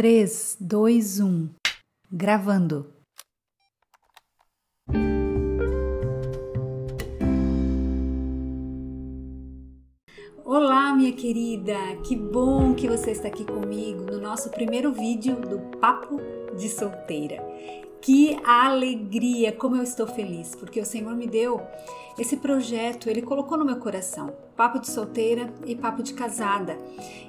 3, 2, 1. Gravando. Olá, minha querida! Que bom que você está aqui comigo no nosso primeiro vídeo do Papo de Solteira. Que alegria! Como eu estou feliz, porque o Senhor me deu esse projeto, ele colocou no meu coração papo de solteira e papo de casada.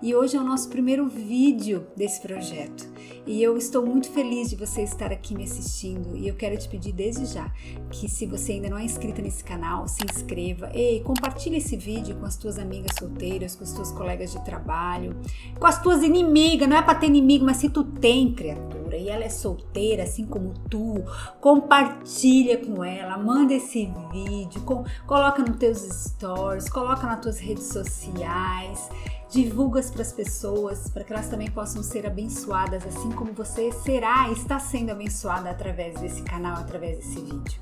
E hoje é o nosso primeiro vídeo desse projeto. E eu estou muito feliz de você estar aqui me assistindo. E eu quero te pedir desde já que se você ainda não é inscrita nesse canal, se inscreva. Ei, compartilhe esse vídeo com as tuas amigas solteiras, com as tuas colegas de trabalho, com as tuas inimigas. Não é para ter inimigo, mas se tu tem, criatura, e ela é solteira, assim como tu, compartilha com ela, manda esse vídeo, com, coloca nos teus stories, coloca na nas tuas redes sociais, divulgas para as pessoas, para que elas também possam ser abençoadas, assim como você será e está sendo abençoada através desse canal, através desse vídeo.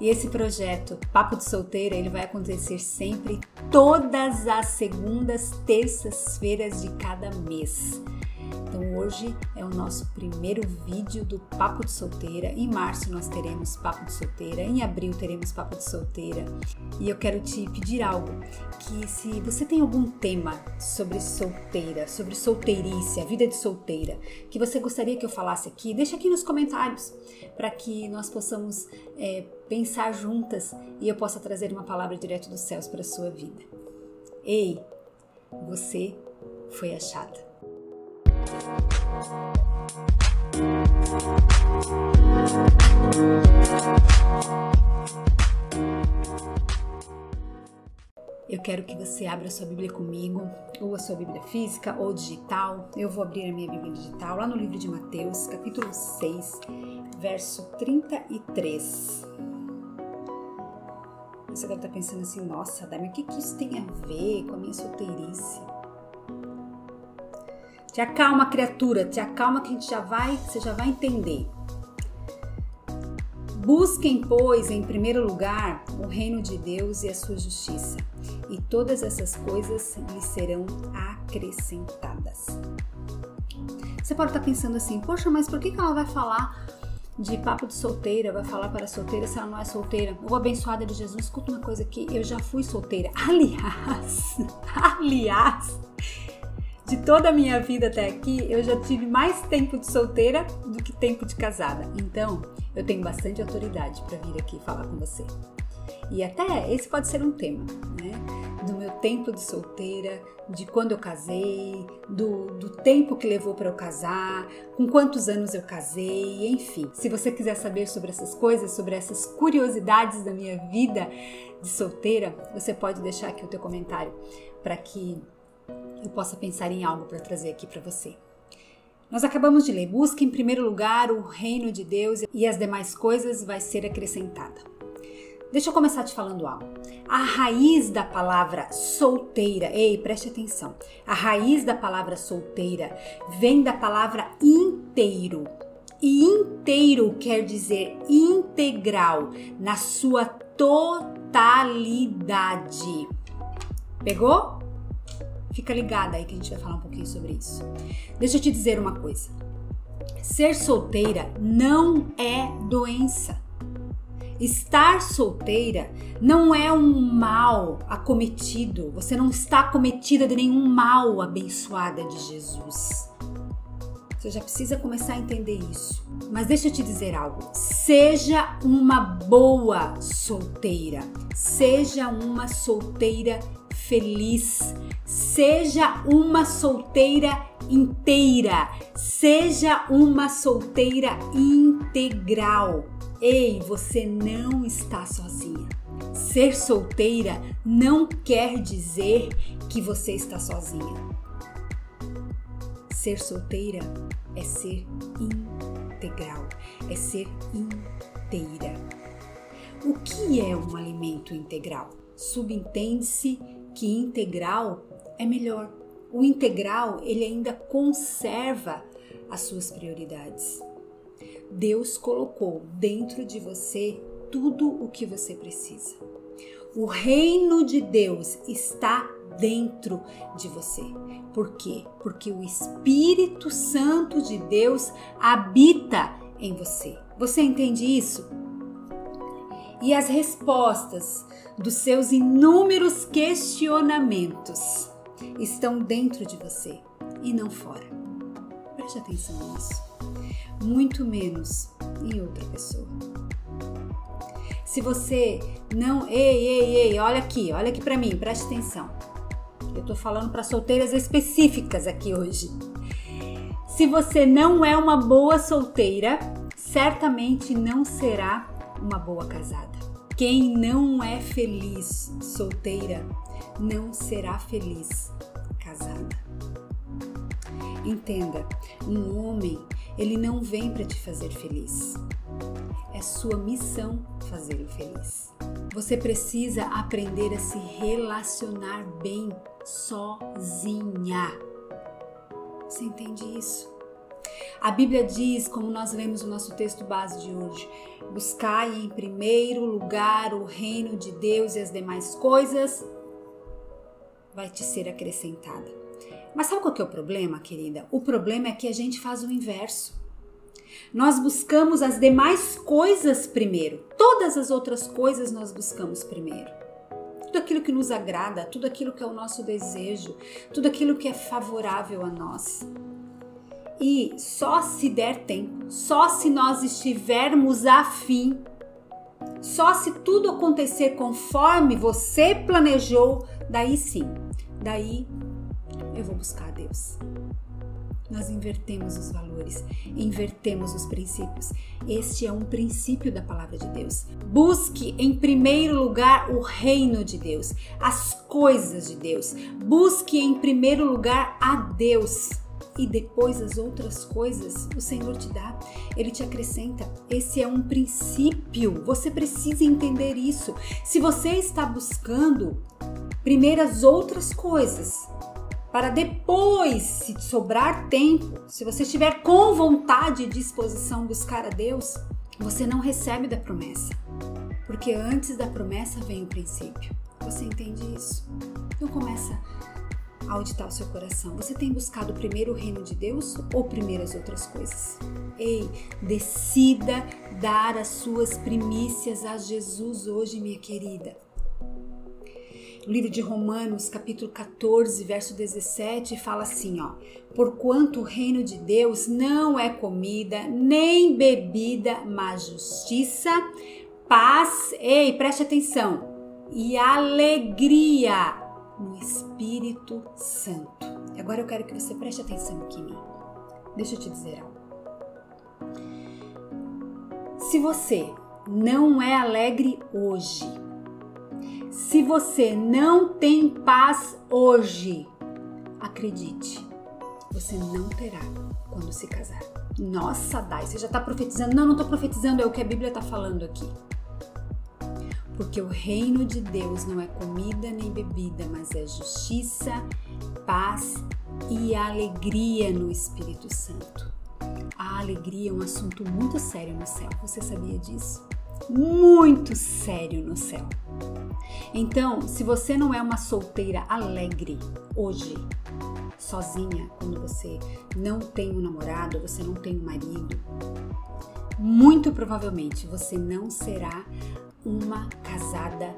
E esse projeto Papo de Solteira, ele vai acontecer sempre todas as segundas, terças-feiras de cada mês. Então hoje é o nosso primeiro vídeo do Papo de Solteira. Em março nós teremos Papo de Solteira, em abril teremos Papo de Solteira. E eu quero te pedir algo, que se você tem algum tema sobre solteira, sobre solteirice, a vida de solteira, que você gostaria que eu falasse aqui, deixa aqui nos comentários para que nós possamos é, pensar juntas e eu possa trazer uma palavra direto dos céus para a sua vida. Ei, você foi achada. Eu quero que você abra sua Bíblia comigo, ou a sua Bíblia física ou digital. Eu vou abrir a minha Bíblia digital lá no livro de Mateus, capítulo 6, verso 33. Você deve estar pensando assim: nossa, Dami, o que, que isso tem a ver com a minha solteirice? Te acalma, criatura, te acalma que a gente já vai, você já vai entender. Busquem, pois, em primeiro lugar o reino de Deus e a sua justiça, e todas essas coisas lhes serão acrescentadas. Você pode estar pensando assim, poxa, mas por que ela vai falar de papo de solteira, vai falar para solteira se ela não é solteira? Ou abençoada de Jesus, escuta uma coisa aqui, eu já fui solteira. Aliás, aliás, de toda a minha vida até aqui, eu já tive mais tempo de solteira do que tempo de casada. Então, eu tenho bastante autoridade para vir aqui falar com você. E até esse pode ser um tema, né? Do meu tempo de solteira, de quando eu casei, do, do tempo que levou para eu casar, com quantos anos eu casei, enfim. Se você quiser saber sobre essas coisas, sobre essas curiosidades da minha vida de solteira, você pode deixar aqui o teu comentário para que eu possa pensar em algo para trazer aqui para você. Nós acabamos de ler: busca em primeiro lugar o reino de Deus e as demais coisas vai ser acrescentada. Deixa eu começar te falando algo. A raiz da palavra solteira, ei, preste atenção. A raiz da palavra solteira vem da palavra inteiro. E inteiro quer dizer integral, na sua totalidade. Pegou? Fica ligada aí que a gente vai falar um pouquinho sobre isso. Deixa eu te dizer uma coisa. Ser solteira não é doença. Estar solteira não é um mal acometido. Você não está acometida de nenhum mal abençoada de Jesus. Você já precisa começar a entender isso. Mas deixa eu te dizer algo. Seja uma boa solteira. Seja uma solteira feliz. Seja uma solteira inteira. Seja uma solteira integral. Ei, você não está sozinha. Ser solteira não quer dizer que você está sozinha. Ser solteira é ser integral, é ser inteira. O que é um alimento integral? Subentende-se que integral é melhor. O integral, ele ainda conserva as suas prioridades. Deus colocou dentro de você tudo o que você precisa. O reino de Deus está dentro de você. Por quê? Porque o Espírito Santo de Deus habita em você. Você entende isso? E as respostas dos seus inúmeros questionamentos estão dentro de você e não fora. Preste atenção nisso. Muito menos em outra pessoa. Se você não, ei, ei, ei, olha aqui, olha aqui para mim, preste atenção. Eu tô falando para solteiras específicas aqui hoje. Se você não é uma boa solteira, certamente não será uma boa casada. Quem não é feliz solteira não será feliz casada. Entenda, um homem, ele não vem para te fazer feliz. É sua missão fazê-lo feliz. Você precisa aprender a se relacionar bem sozinha. Você entende isso? A Bíblia diz, como nós lemos o nosso texto base de hoje, buscai em primeiro lugar o reino de Deus e as demais coisas vai te ser acrescentada. Mas sabe qual que é o problema, querida? O problema é que a gente faz o inverso. Nós buscamos as demais coisas primeiro. Todas as outras coisas nós buscamos primeiro. Tudo aquilo que nos agrada, tudo aquilo que é o nosso desejo, tudo aquilo que é favorável a nós. E só se der tempo, só se nós estivermos afim, só se tudo acontecer conforme você planejou, daí sim, daí eu vou buscar a Deus. Nós invertemos os valores, invertemos os princípios. Este é um princípio da palavra de Deus. Busque em primeiro lugar o reino de Deus, as coisas de Deus. Busque em primeiro lugar a Deus e depois as outras coisas o Senhor te dá, Ele te acrescenta. Esse é um princípio, você precisa entender isso. Se você está buscando primeiro as outras coisas, para depois, se sobrar tempo, se você estiver com vontade e disposição buscar a Deus, você não recebe da promessa. Porque antes da promessa vem o princípio. Você entende isso? Então começa auditar o seu coração. Você tem buscado primeiro o reino de Deus ou primeiro as outras coisas? Ei, decida dar as suas primícias a Jesus hoje, minha querida. O livro de Romanos, capítulo 14, verso 17, fala assim, ó: Porquanto o reino de Deus não é comida, nem bebida, mas justiça, paz, ei, preste atenção, e alegria no Espírito Santo. Agora eu quero que você preste atenção aqui em mim. Deixa eu te dizer algo. Se você não é alegre hoje, se você não tem paz hoje, acredite, você não terá quando se casar. Nossa, Dai, você já está profetizando? Não, não estou profetizando, é o que a Bíblia está falando aqui porque o reino de Deus não é comida nem bebida, mas é justiça, paz e alegria no Espírito Santo. A alegria é um assunto muito sério no céu, você sabia disso? Muito sério no céu. Então, se você não é uma solteira alegre hoje, sozinha, quando você não tem um namorado, você não tem um marido, muito provavelmente você não será uma casada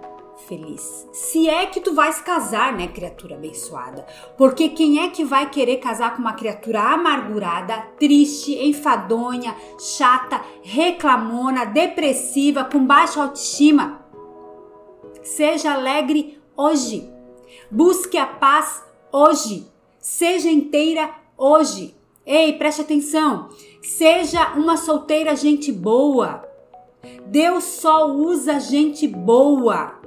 feliz. Se é que tu vais casar, né, criatura abençoada? Porque quem é que vai querer casar com uma criatura amargurada, triste, enfadonha, chata, reclamona, depressiva, com baixa autoestima? Seja alegre hoje. Busque a paz hoje. Seja inteira hoje. Ei, preste atenção. Seja uma solteira gente boa. Deus só usa gente boa.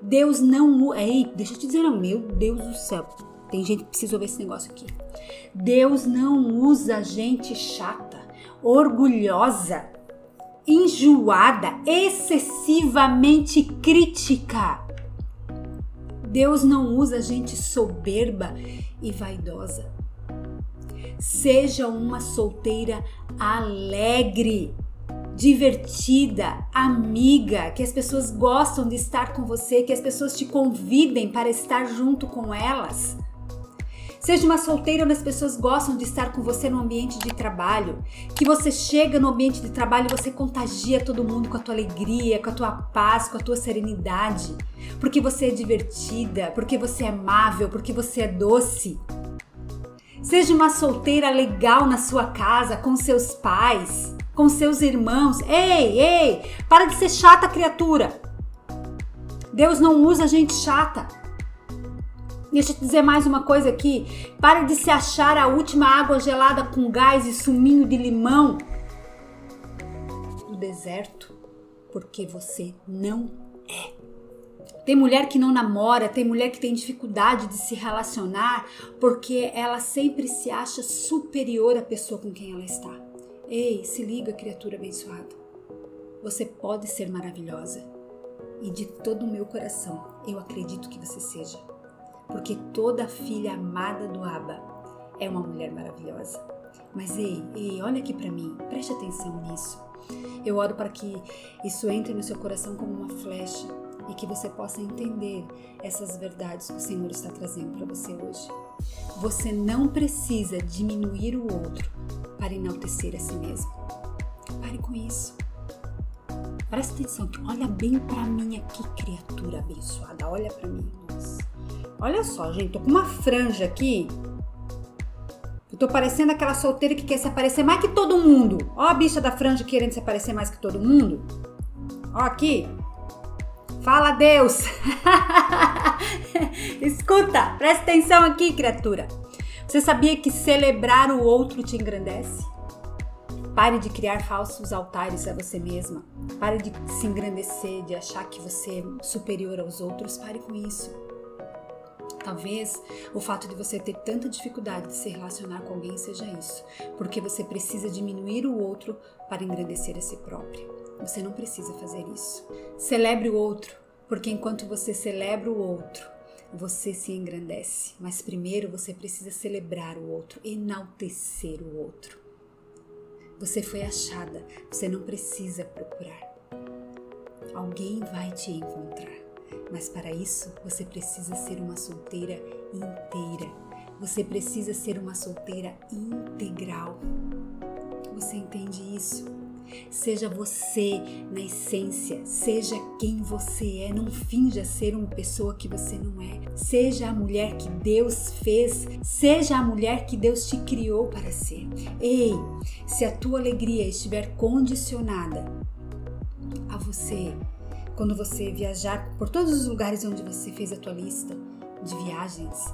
Deus não. Ei, deixa eu te dizer, meu Deus do céu. Tem gente que precisa ouvir esse negócio aqui. Deus não usa gente chata, orgulhosa, enjoada, excessivamente crítica. Deus não usa gente soberba e vaidosa. Seja uma solteira alegre divertida, amiga, que as pessoas gostam de estar com você, que as pessoas te convidem para estar junto com elas. Seja uma solteira onde as pessoas gostam de estar com você no ambiente de trabalho, que você chega no ambiente de trabalho e você contagia todo mundo com a tua alegria, com a tua paz, com a tua serenidade, porque você é divertida, porque você é amável, porque você é doce. Seja uma solteira legal na sua casa, com seus pais, com seus irmãos. Ei, ei, para de ser chata, criatura. Deus não usa gente chata. Deixa eu te dizer mais uma coisa aqui. Pare de se achar a última água gelada com gás e suminho de limão do deserto, porque você não é. Tem mulher que não namora, tem mulher que tem dificuldade de se relacionar porque ela sempre se acha superior à pessoa com quem ela está. Ei, se liga, criatura abençoada. Você pode ser maravilhosa. E de todo o meu coração, eu acredito que você seja porque toda filha amada do Abba é uma mulher maravilhosa. Mas ei, ei, olha aqui para mim, preste atenção nisso. Eu oro para que isso entre no seu coração como uma flecha e que você possa entender essas verdades que o Senhor está trazendo para você hoje. Você não precisa diminuir o outro para enaltecer a si mesmo. Pare com isso. Presta atenção, olha bem para mim aqui, criatura abençoada. Olha para mim. Olha só, gente, tô com uma franja aqui. Eu tô parecendo aquela solteira que quer se aparecer mais que todo mundo. Ó a bicha da franja querendo se aparecer mais que todo mundo. Ó aqui. Fala Deus. Escuta, presta atenção aqui, criatura. Você sabia que celebrar o outro te engrandece? Pare de criar falsos altares a você mesma. Pare de se engrandecer, de achar que você é superior aos outros. Pare com isso. Talvez o fato de você ter tanta dificuldade de se relacionar com alguém seja isso, porque você precisa diminuir o outro para engrandecer a si próprio. Você não precisa fazer isso. Celebre o outro, porque enquanto você celebra o outro, você se engrandece. Mas primeiro você precisa celebrar o outro, enaltecer o outro. Você foi achada, você não precisa procurar. Alguém vai te encontrar. Mas para isso você precisa ser uma solteira inteira. Você precisa ser uma solteira integral. Você entende isso? Seja você na essência, seja quem você é, não finja ser uma pessoa que você não é. Seja a mulher que Deus fez, seja a mulher que Deus te criou para ser. Ei, se a tua alegria estiver condicionada a você quando você viajar por todos os lugares onde você fez a tua lista de viagens,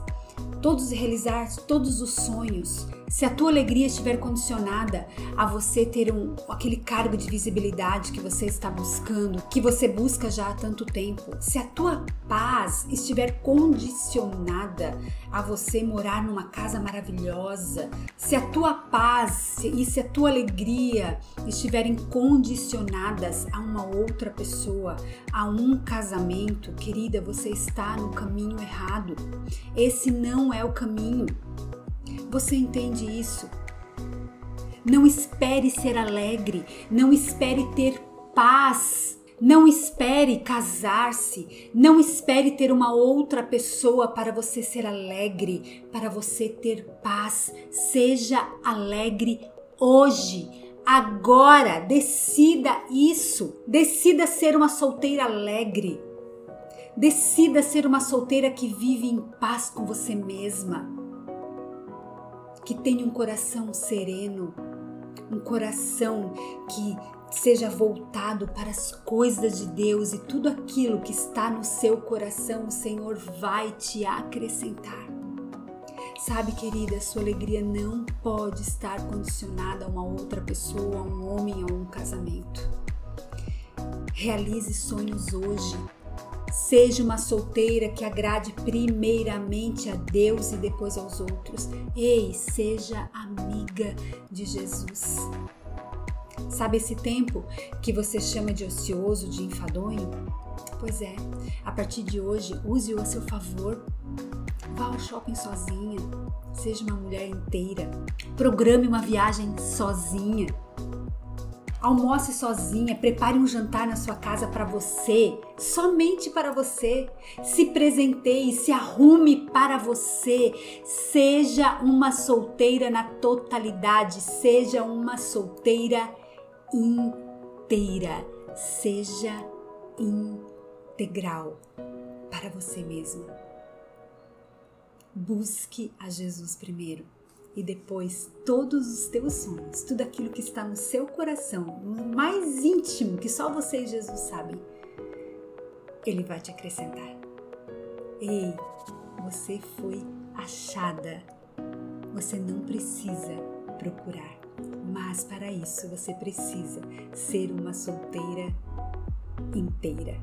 todos realizar todos os sonhos, se a tua alegria estiver condicionada a você ter um, aquele cargo de visibilidade que você está buscando, que você busca já há tanto tempo, se a tua paz estiver condicionada a você morar numa casa maravilhosa, se a tua paz e se a tua alegria estiverem condicionadas a uma outra pessoa, a um casamento, querida, você está no caminho errado. Esse não é o caminho. Você entende isso? Não espere ser alegre, não espere ter paz, não espere casar-se, não espere ter uma outra pessoa para você ser alegre, para você ter paz. Seja alegre hoje, agora. Decida isso. Decida ser uma solteira alegre. Decida ser uma solteira que vive em paz com você mesma que tenha um coração sereno, um coração que seja voltado para as coisas de Deus e tudo aquilo que está no seu coração, o Senhor vai te acrescentar. Sabe, querida, sua alegria não pode estar condicionada a uma outra pessoa, a um homem ou um casamento. Realize sonhos hoje Seja uma solteira que agrade primeiramente a Deus e depois aos outros. Ei, seja amiga de Jesus. Sabe esse tempo que você chama de ocioso, de enfadonho? Pois é, a partir de hoje, use-o a seu favor. Vá ao shopping sozinha, seja uma mulher inteira. Programe uma viagem sozinha. Almoce sozinha, prepare um jantar na sua casa para você, somente para você. Se presenteie, se arrume para você. Seja uma solteira na totalidade, seja uma solteira inteira, seja integral para você mesma. Busque a Jesus primeiro e depois todos os teus sonhos, tudo aquilo que está no seu coração, no mais íntimo, que só você e Jesus sabem, Ele vai te acrescentar. Ei, você foi achada. Você não precisa procurar, mas para isso você precisa ser uma solteira inteira.